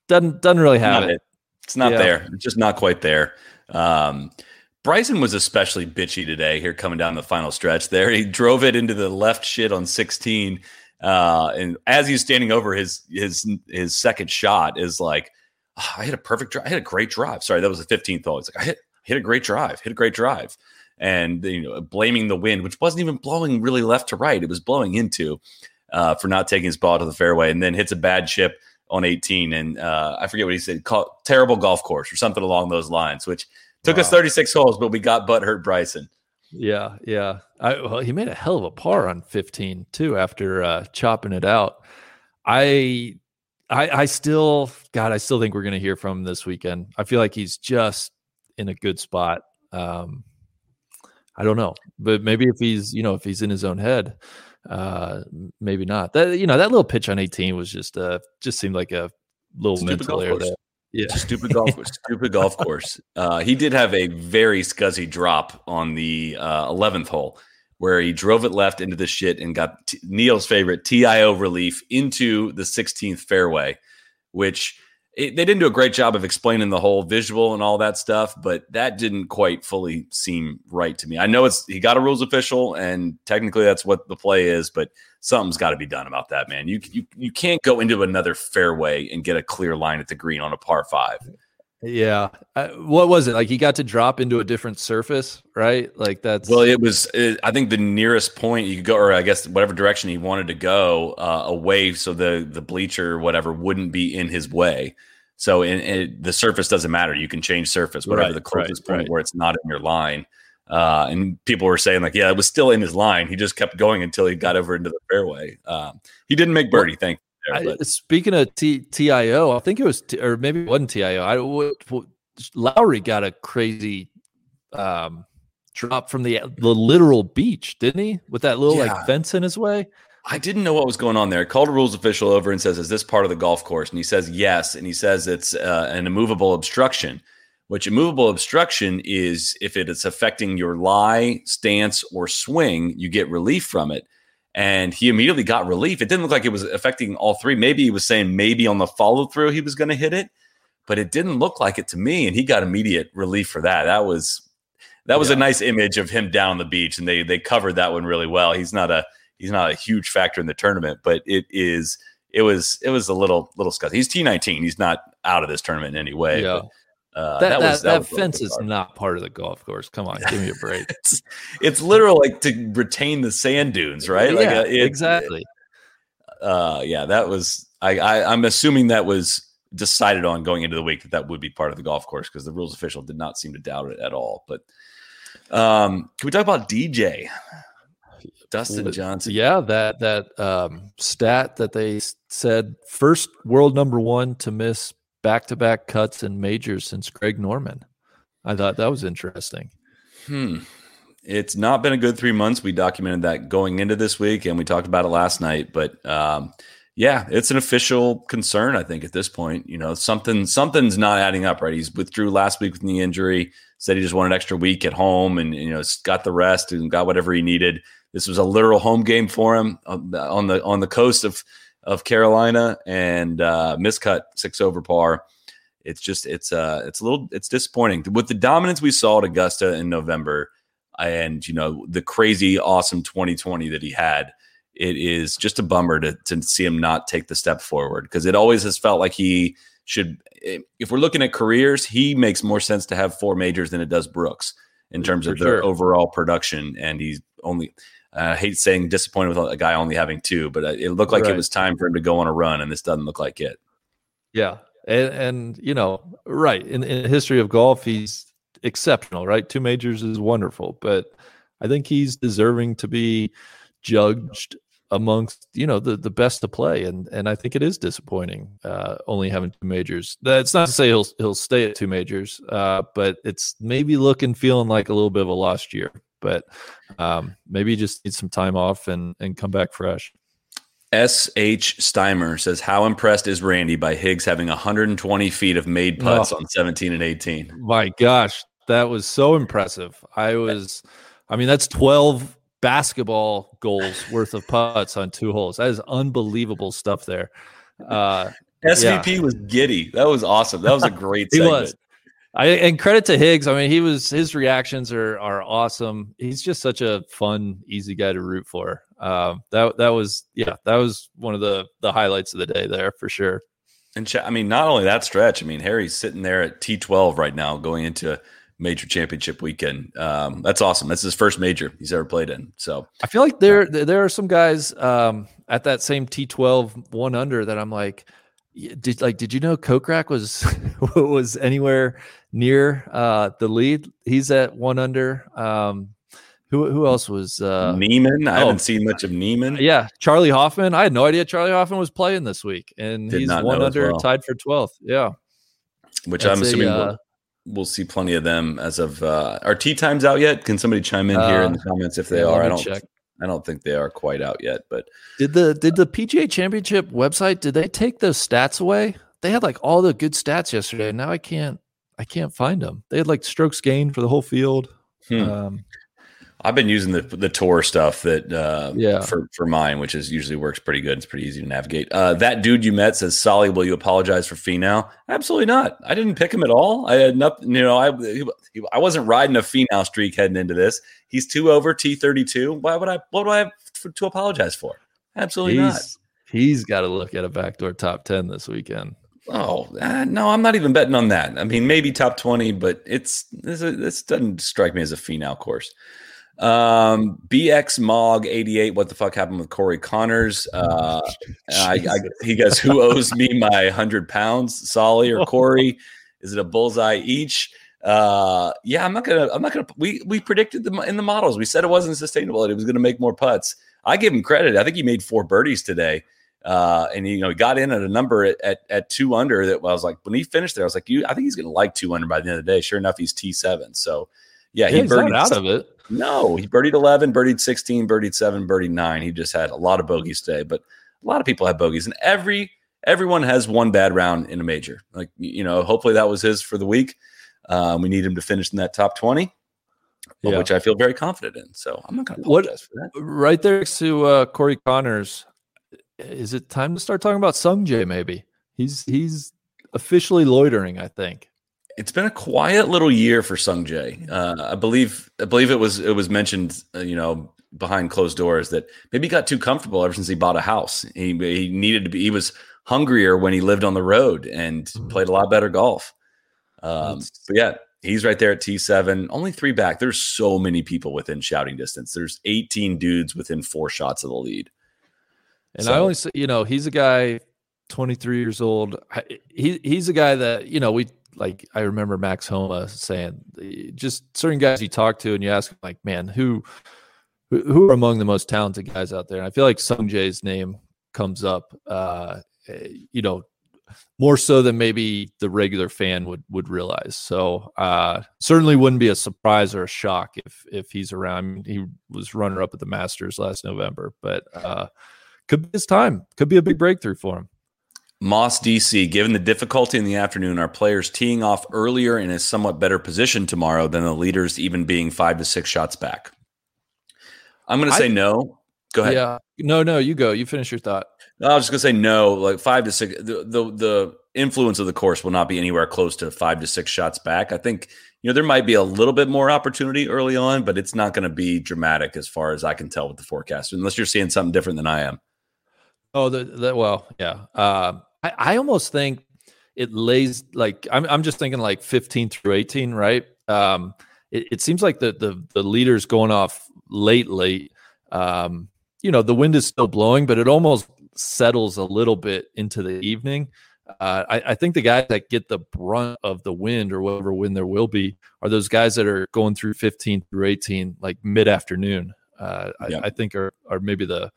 doesn't doesn't really have it. it. It's not Yeah. there. It's just not quite there. Um, Bryson was especially bitchy today here coming down the final stretch there. He drove it into the left shit on 16. Uh, and as he's standing over his his his second shot is like, "Ah, I hit a perfect drive. I hit a great drive. Sorry, that was the 15th hole. It's like I hit hit a great drive, hit a great drive. And you know, blaming the wind, which wasn't even blowing really left to right. It was blowing into uh, for not taking his ball to the fairway, and then hits a bad chip on 18. And uh, I forget what he said, call, terrible golf course or something along those lines, which took us 36 holes, but we got butt hurt Bryson. Yeah, yeah. I, well, he made a hell of a par on 15 too after uh, chopping it out. I, I, I still, God, I still think we're going to hear from him this weekend. I feel like he's just in a good spot. Um, I don't know, but maybe if he's, you know, if he's in his own head, uh, maybe not. That you know, that little pitch on 18 was just, uh, just seemed like a little Stupid mental error there. Yeah, Stupid golf, <laughs> stupid golf course. Uh, he did have a very scuzzy drop on the uh, 11th hole where he drove it left into the shit and got t- Neil's favorite TIO relief into the 16th fairway, which it, they didn't do a great job of explaining the whole visual and all that stuff, but that didn't quite fully seem right to me. I know it's he got a rules official, and technically that's what the play is, but something's got to be done about that, man. You you you can't go into another fairway and get a clear line at the green on a par five. yeah. Uh, what was it like? He got to drop into a different surface, right? Like that's Well, it was. It, I think the nearest point you could go, or I guess whatever direction he wanted to go uh, away, so the the bleacher or whatever wouldn't be in his way. So, in, in the surface doesn't matter. You can change surface, whatever Right, the closest right, point right. where it's not in your line. Uh, and people were saying like, yeah, it was still in his line. He just kept going until he got over into the fairway. Um, he didn't make birdie, thank you. I, There, but speaking of T, TIO, I think it was, T, or maybe it wasn't TIO. I what, what- Lowry got a crazy um, drop from the the literal beach, didn't he? With that little Yeah. like fence in his way. I didn't know what was going on there. I called a rules official over and says, "Is this part of the golf course?" And he says, "Yes." And he says it's uh, an immovable obstruction. Which immovable obstruction is if it is affecting your lie, stance, or swing, you get relief from it. And he immediately got relief. It didn't look like it was affecting all three. Maybe he was saying maybe on the follow through he was going to hit it, but it didn't look like it to me. And he got immediate relief for that. That was that was a nice image of him down the beach, and they they covered that one really well. He's not a he's not a huge factor in the tournament, but it is it was it was a little little scuzzy. He's T nineteen. He's not out of this tournament in any way. yeah, but, uh, that that, was- that, was fence is not part of the golf course. Come on, give me a break. <laughs> It's it's literal like to retain the sand dunes, right? Like yeah, uh, it- exactly. Uh, yeah, that was I, I I'm assuming that was decided on going into the week that that would be part of the golf course because the rules official did not seem to doubt it at all. But um, can we talk about DJ? Dustin Johnson. Yeah, that that um, stat that they said first world number one to miss back to back cuts in majors since Greg Norman. I thought that was interesting. Hmm. It's not been a good three months. We documented that going into this week, and we talked about it last night. But um, yeah, it's an official concern. I think at this point, you know, something something's not adding up. Right? He's withdrew last week with knee injury. Said he just wanted an extra week at home, and you know, got the rest and got whatever he needed. This was a literal home game for him on the on the coast of of Carolina, and uh, miscut six over par. It's just it's uh it's a little it's disappointing with the dominance we saw at Augusta in November, and you know the crazy awesome 2020 that he had. It is just a bummer to to see him not take the step forward because it always has felt like he should. If we're looking at careers, he makes more sense to have four majors than it does Brooks in terms For of their overall production, and he's only. Uh, I hate saying disappointed with a guy only having two, but uh, it looked like it was time for him to go on a run, and this doesn't look like it. Yeah, and, and you know, right in, in the history of golf, he's exceptional. Right, two majors is wonderful, but I think he's deserving to be judged amongst you know the the best to play, and and I think it is disappointing uh, only having two majors. That's not to say he'll he'll stay at two majors, uh, but it's maybe looking feeling like a little bit of a lost year. But um, maybe he just needs some time off and and come back fresh. S.H. Steimer says, How impressed is Randy by Higgs having 120 feet of made putts Oh. on 17 and 18? My gosh, that was so impressive. I was, I mean, that's 12 basketball goals worth of putts on two holes. That is unbelievable stuff there. Uh, SVP was giddy. That was awesome. That was a great <laughs> he segment. was. I and credit to Higgs. I mean, he was his reactions are are awesome. He's just such a fun, easy guy to root for. Um, that that was yeah, that was one of the the highlights of the day there for sure. And I mean, not only that stretch, I mean, Harry's sitting there at T12 right now going into major championship weekend. Um, that's awesome. That's his first major he's ever played in. So, I feel like there there are some guys um, at that same T12 one under that I'm like, did like did you know Kokrak was <laughs> was anywhere near uh, the lead? He's at one under. Um, who who else was? Uh, Niemann, I oh. haven't seen much of Niemann. yeah, Charley Hoffman. I had no idea Charley Hoffman was playing this week, and Did he's one under, well. tied for 12th. Yeah, which That's I'm a, assuming uh, we'll, we'll see plenty of them as of uh, are tea times out yet? Can somebody chime in here in Uh, the comments if they yeah, are? I don't. check. I don't think they are quite out yet, but Did the did the PGA Championship website did they take those stats away? They had like all the good stats yesterday. Now I can't I can't find them. They had like strokes gained for the whole field. Hmm. Um, I've been using the the tour stuff that uh, Yeah. for for mine, which is usually works pretty good. It's pretty easy to navigate. Uh, that dude you met says, "Soly, will you apologize for Finau?" Absolutely not. I didn't pick him at all. I had nothing. You know, I he, I wasn't riding a Finau streak heading into this. He's two over T thirty two. Why would I? What do I have for, to apologize for? Absolutely not. he's he's got to look at a backdoor top ten this weekend. Oh uh, no, I'm not even betting on that. I mean, maybe top twenty, but it's this, this doesn't strike me as a Finau course. Um, BX Mog 88. What the fuck happened with Corey Conners? Uh, I, I, he goes, who owes me my hundred pounds, Soly or Corey? Is it a bullseye each? Uh, yeah, I'm not gonna. I'm not gonna. We we predicted the in the models. We said it wasn't sustainable. It was gonna make more putts. I give him credit. I think he made four birdies today. Uh, and he, you know, he got in at a number at, at, at two under that I was like, when he finished there, I was like, you, I think he's going to like two under by the end of the day. Sure enough, he's T7. So yeah, he Yeah, birdied out of it. no, he birdied 11, birdied 16, birdied seven, birdied nine. He just had a lot of bogeys today, but a lot of people have bogeys and every, everyone has one bad round in a major. Like, you know, hopefully that was his for the week. Um, we need him to finish in that top 20, Yeah. which I feel very confident in. So I'm not going to What- apologize for that. Right there next to uh, Corey Conners. Is it time to start talking about Sung Jae? Maybe he's he's officially loitering. I think. It's been a quiet little year for Sung Jae. Uh, I believe I believe it was it was mentioned, uh, you know, behind closed doors that maybe he got too comfortable ever since he bought a house. He he needed to be he was hungrier when he lived on the road and played a lot better golf. Um, but yeah, he's right there at T7, only three back. There's so many people within shouting distance. There's 18 dudes within four shots of the lead. And So- I only say, you know, he's a guy, 23 years old. He he's a guy that you know we like. I remember Max Homa saying, just certain guys you talk to and you ask, like, man, who who, are among the most talented guys out there. And I feel like Sung Jae's name comes up, uh, eh, you know, more so than maybe the regular fan would would realize. So uh, certainly wouldn't be a surprise or a shock if if he's around. He was runner up at the Masters last November, but uh, could be his time. Could be a big breakthrough for him. Moss DC, given the difficulty in the afternoon, are players teeing off earlier in a somewhat better position tomorrow than the leaders even being five to six shots back? I'm going to say I, no. Go ahead. Yeah. No, no, you go. You finish your thought. I was just gonna say no, like five to six. The, the the influence of the course will not be anywhere close to five to six shots back. I think you know there might be a little bit more opportunity early on, but it's not going to be dramatic as far as I can tell with the forecast, unless you're seeing something different than I am. Oh, the, the well, yeah. Uh, I I almost think it lays like I'm I'm just thinking like 15 through 18, right? Um, it, it seems like the the the leaders going off late, late. Um, you know, the wind is still blowing, but it almost settles a little bit into the evening. Uh, I, I, think the guys that get the brunt of the wind or whatever wind there will be are those guys that are going through 15 through 18, like mid afternoon. Uh, yeah. I, I, think are are maybe the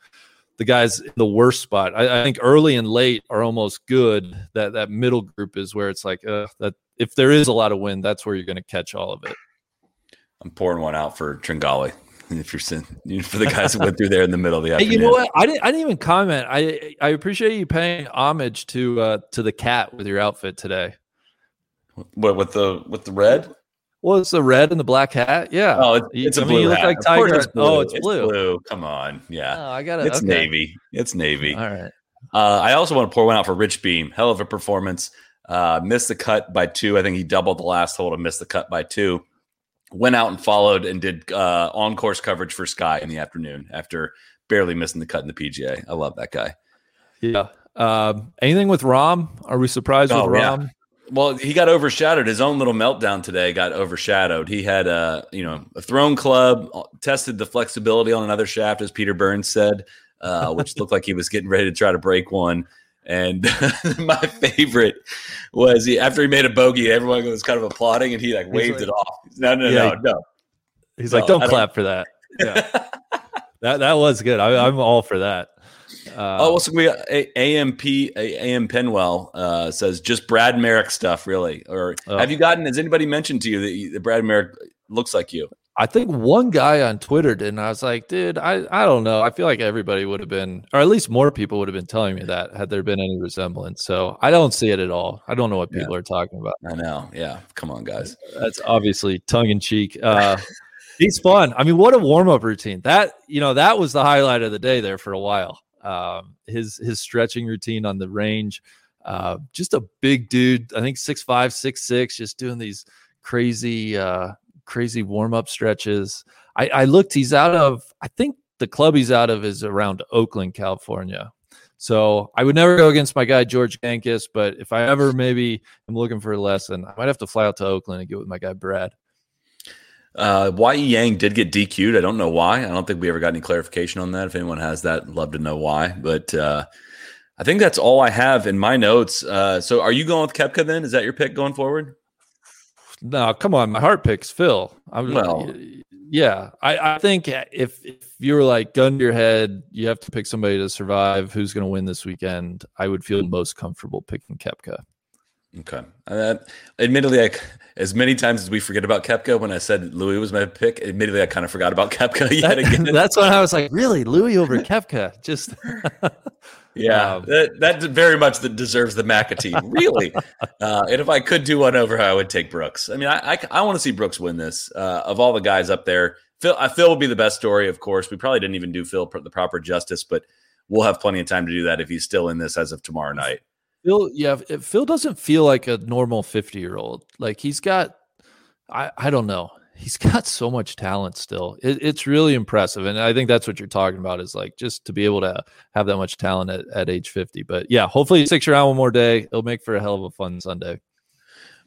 the guys in the worst spot. I, I, think early and late are almost good. That that middle group is where it's like uh, that. If there is a lot of wind, that's where you're going to catch all of it. I'm pouring one out for Tringale if you're sitting for the guys who went through there in the middle of the afternoon. <laughs> Hey, you know what? I didn't. I didn't even comment. I I appreciate you paying homage to uh to the cat with your outfit today. What with the with the red? Well, it's the red and the black hat. Yeah. Oh, it's, it's a blue hat. Like Tiger. It's oh, it's blue. it's blue. Come on. Yeah. Oh, I got it. It's okay. navy. It's navy. All right. Uh, I also want to pour one out for Rich Beem. Hell of a performance. Uh, missed the cut by two. I think he doubled the last hole to miss the cut by two went out and followed and did uh, on course coverage for Sky in the afternoon after barely missing the cut in the PGA. I love that guy. Yeah. Um, anything with Rahm? Are we surprised oh, with Rahm? Yeah. Well, he got overshadowed. His own little meltdown today got overshadowed. He had a you know a thrown club, uh, tested the flexibility on another shaft, as Peter Burns said, uh, which looked like he was getting ready to try to break one. And <laughs> my favorite was he after he made a bogey, everyone was kind of applauding, and he like waved like, it off. No, no, yeah, no, no. He's no, like, don't clap don't. for that. Yeah, <laughs> that that was good. I, am all for that. Uh, oh, also we AMP AM Penwell uh, says just Brad Marek stuff, really. Or oh. have you gotten? Has anybody mentioned to you that, that Brad Marek looks like you? I think one guy on Twitter did, and I was like, dude, I, I don't know. I feel like everybody would have been, or at least more people would have been telling me that had there been any resemblance. So I don't see it at all. I don't know what people yeah. are talking about. I know. Yeah. Come on, guys. That's obviously tongue in cheek. Uh, he's fun. I mean, what a warm up routine. That, you know, that was the highlight of the day there for a while. Um, his, his stretching routine on the range. Uh, just a big dude. I think six five, six six, just doing these crazy, uh, crazy warm up stretches. I, I looked, he's out of, I think the club he's out of is around Oakland, California. So I would never go against my guy George Gankas, but if I ever maybe am looking for a lesson, I might have to fly out to Oakland and get with my guy Brad. Uh, Y Yang did get DQ'd. I don't know why. I don't think we ever got any clarification on that. If anyone has that, love to know why. But uh, I think that's all I have in my notes. Uh, so are you going with Koepka then? Is that your pick going forward? No, come on. My heart picks Phil. I'm, well, yeah. I, I think if if you were like gun to your head, you have to pick somebody to survive. Who's going to win this weekend? I would feel most comfortable picking Koepka. Okay. Uh, admittedly, I, as many times as we forget about Koepka, when I said Louis was my pick, admittedly, I kind of forgot about Koepka <laughs> yet again. <laughs> That's when I was like, really, Louis over Koepka? Just <laughs> yeah, um, that, that very much that deserves the McAtee. Really, uh, and if I could do one over, I would take Brooks. I mean, I I, I want to see Brooks win this. Uh, of all the guys up there, Phil, uh, Phil would be the best story. Of course, we probably didn't even do Phil the proper justice, but we'll have plenty of time to do that if he's still in this as of tomorrow night. Phil, yeah, Phil doesn't feel like a normal 50 year old. Like he's got, I, I don't know. He's <laughs> got so much talent still. It, it's really impressive. And I think that's what you're talking about is like just to be able to have that much talent at, at age 50. But yeah, hopefully sticks around one more day. It'll make for a hell of a fun Sunday.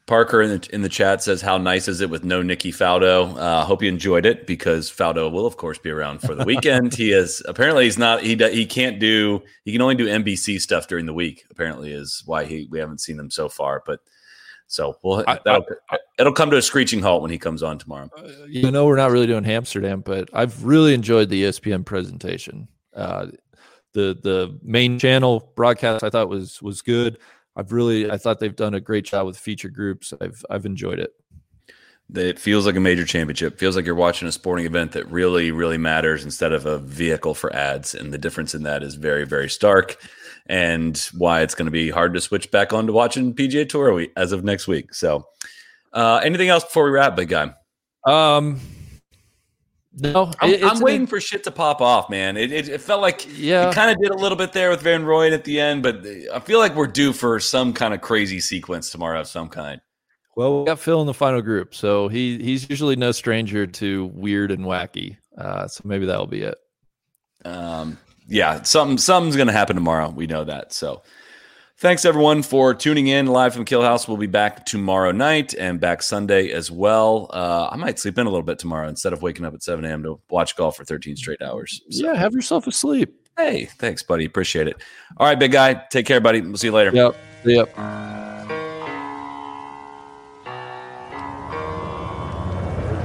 Parker in the in the chat says, "How nice is it with no Nicky Faldo?" Uh, hope you enjoyed it because Faldo will, of course, be around for the <laughs> weekend. he is apparently he's not he he can't do he can only do NBC stuff during the week. Apparently, is why he we haven't seen them so far. But So we'll I- that'll, it'll come to a screeching halt when he comes on tomorrow. You know, we're not really doing Amsterdam, but I've really enjoyed the ESPN presentation. Uh, the the main channel broadcast I thought was was good. I've really I thought they've done a great job with feature groups. I've I've enjoyed it. It feels like a major championship. Feels like you're watching a sporting event that really, really matters instead of a vehicle for ads. And the difference in that is very, very stark. And why it's going to be hard to switch back on to watching PGA Tour as of next week. So, uh, anything else before we wrap, big guy? Um, no, I'm, I'm an- waiting for shit to pop off, man. It, it, it felt like Yeah. it kind of did a little bit there with Van Rooyen at the end, but I feel like we're due for some kind of crazy sequence tomorrow of some kind. Well, we got Phil in the final group, so he he's usually no stranger to weird and wacky. Uh, so maybe that'll be it. um, yeah, something something's gonna happen tomorrow. We know that. So thanks everyone for tuning in live from Kill House. We'll be back tomorrow night and back Sunday as well. Uh, I might sleep in a little bit tomorrow instead of waking up at 7 a.m. to watch golf for 13 straight hours. So, Yeah, have yourself a sleep. hey, thanks, buddy. Appreciate it. All right, big guy. Take care, buddy. We'll see you later. Yep. Yep.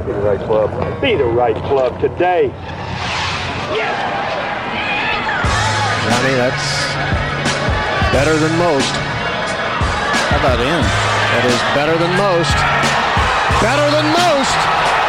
Be the right club. Be the right club today. Johnny, that's better than most. How about in? That is better than most. Better than most.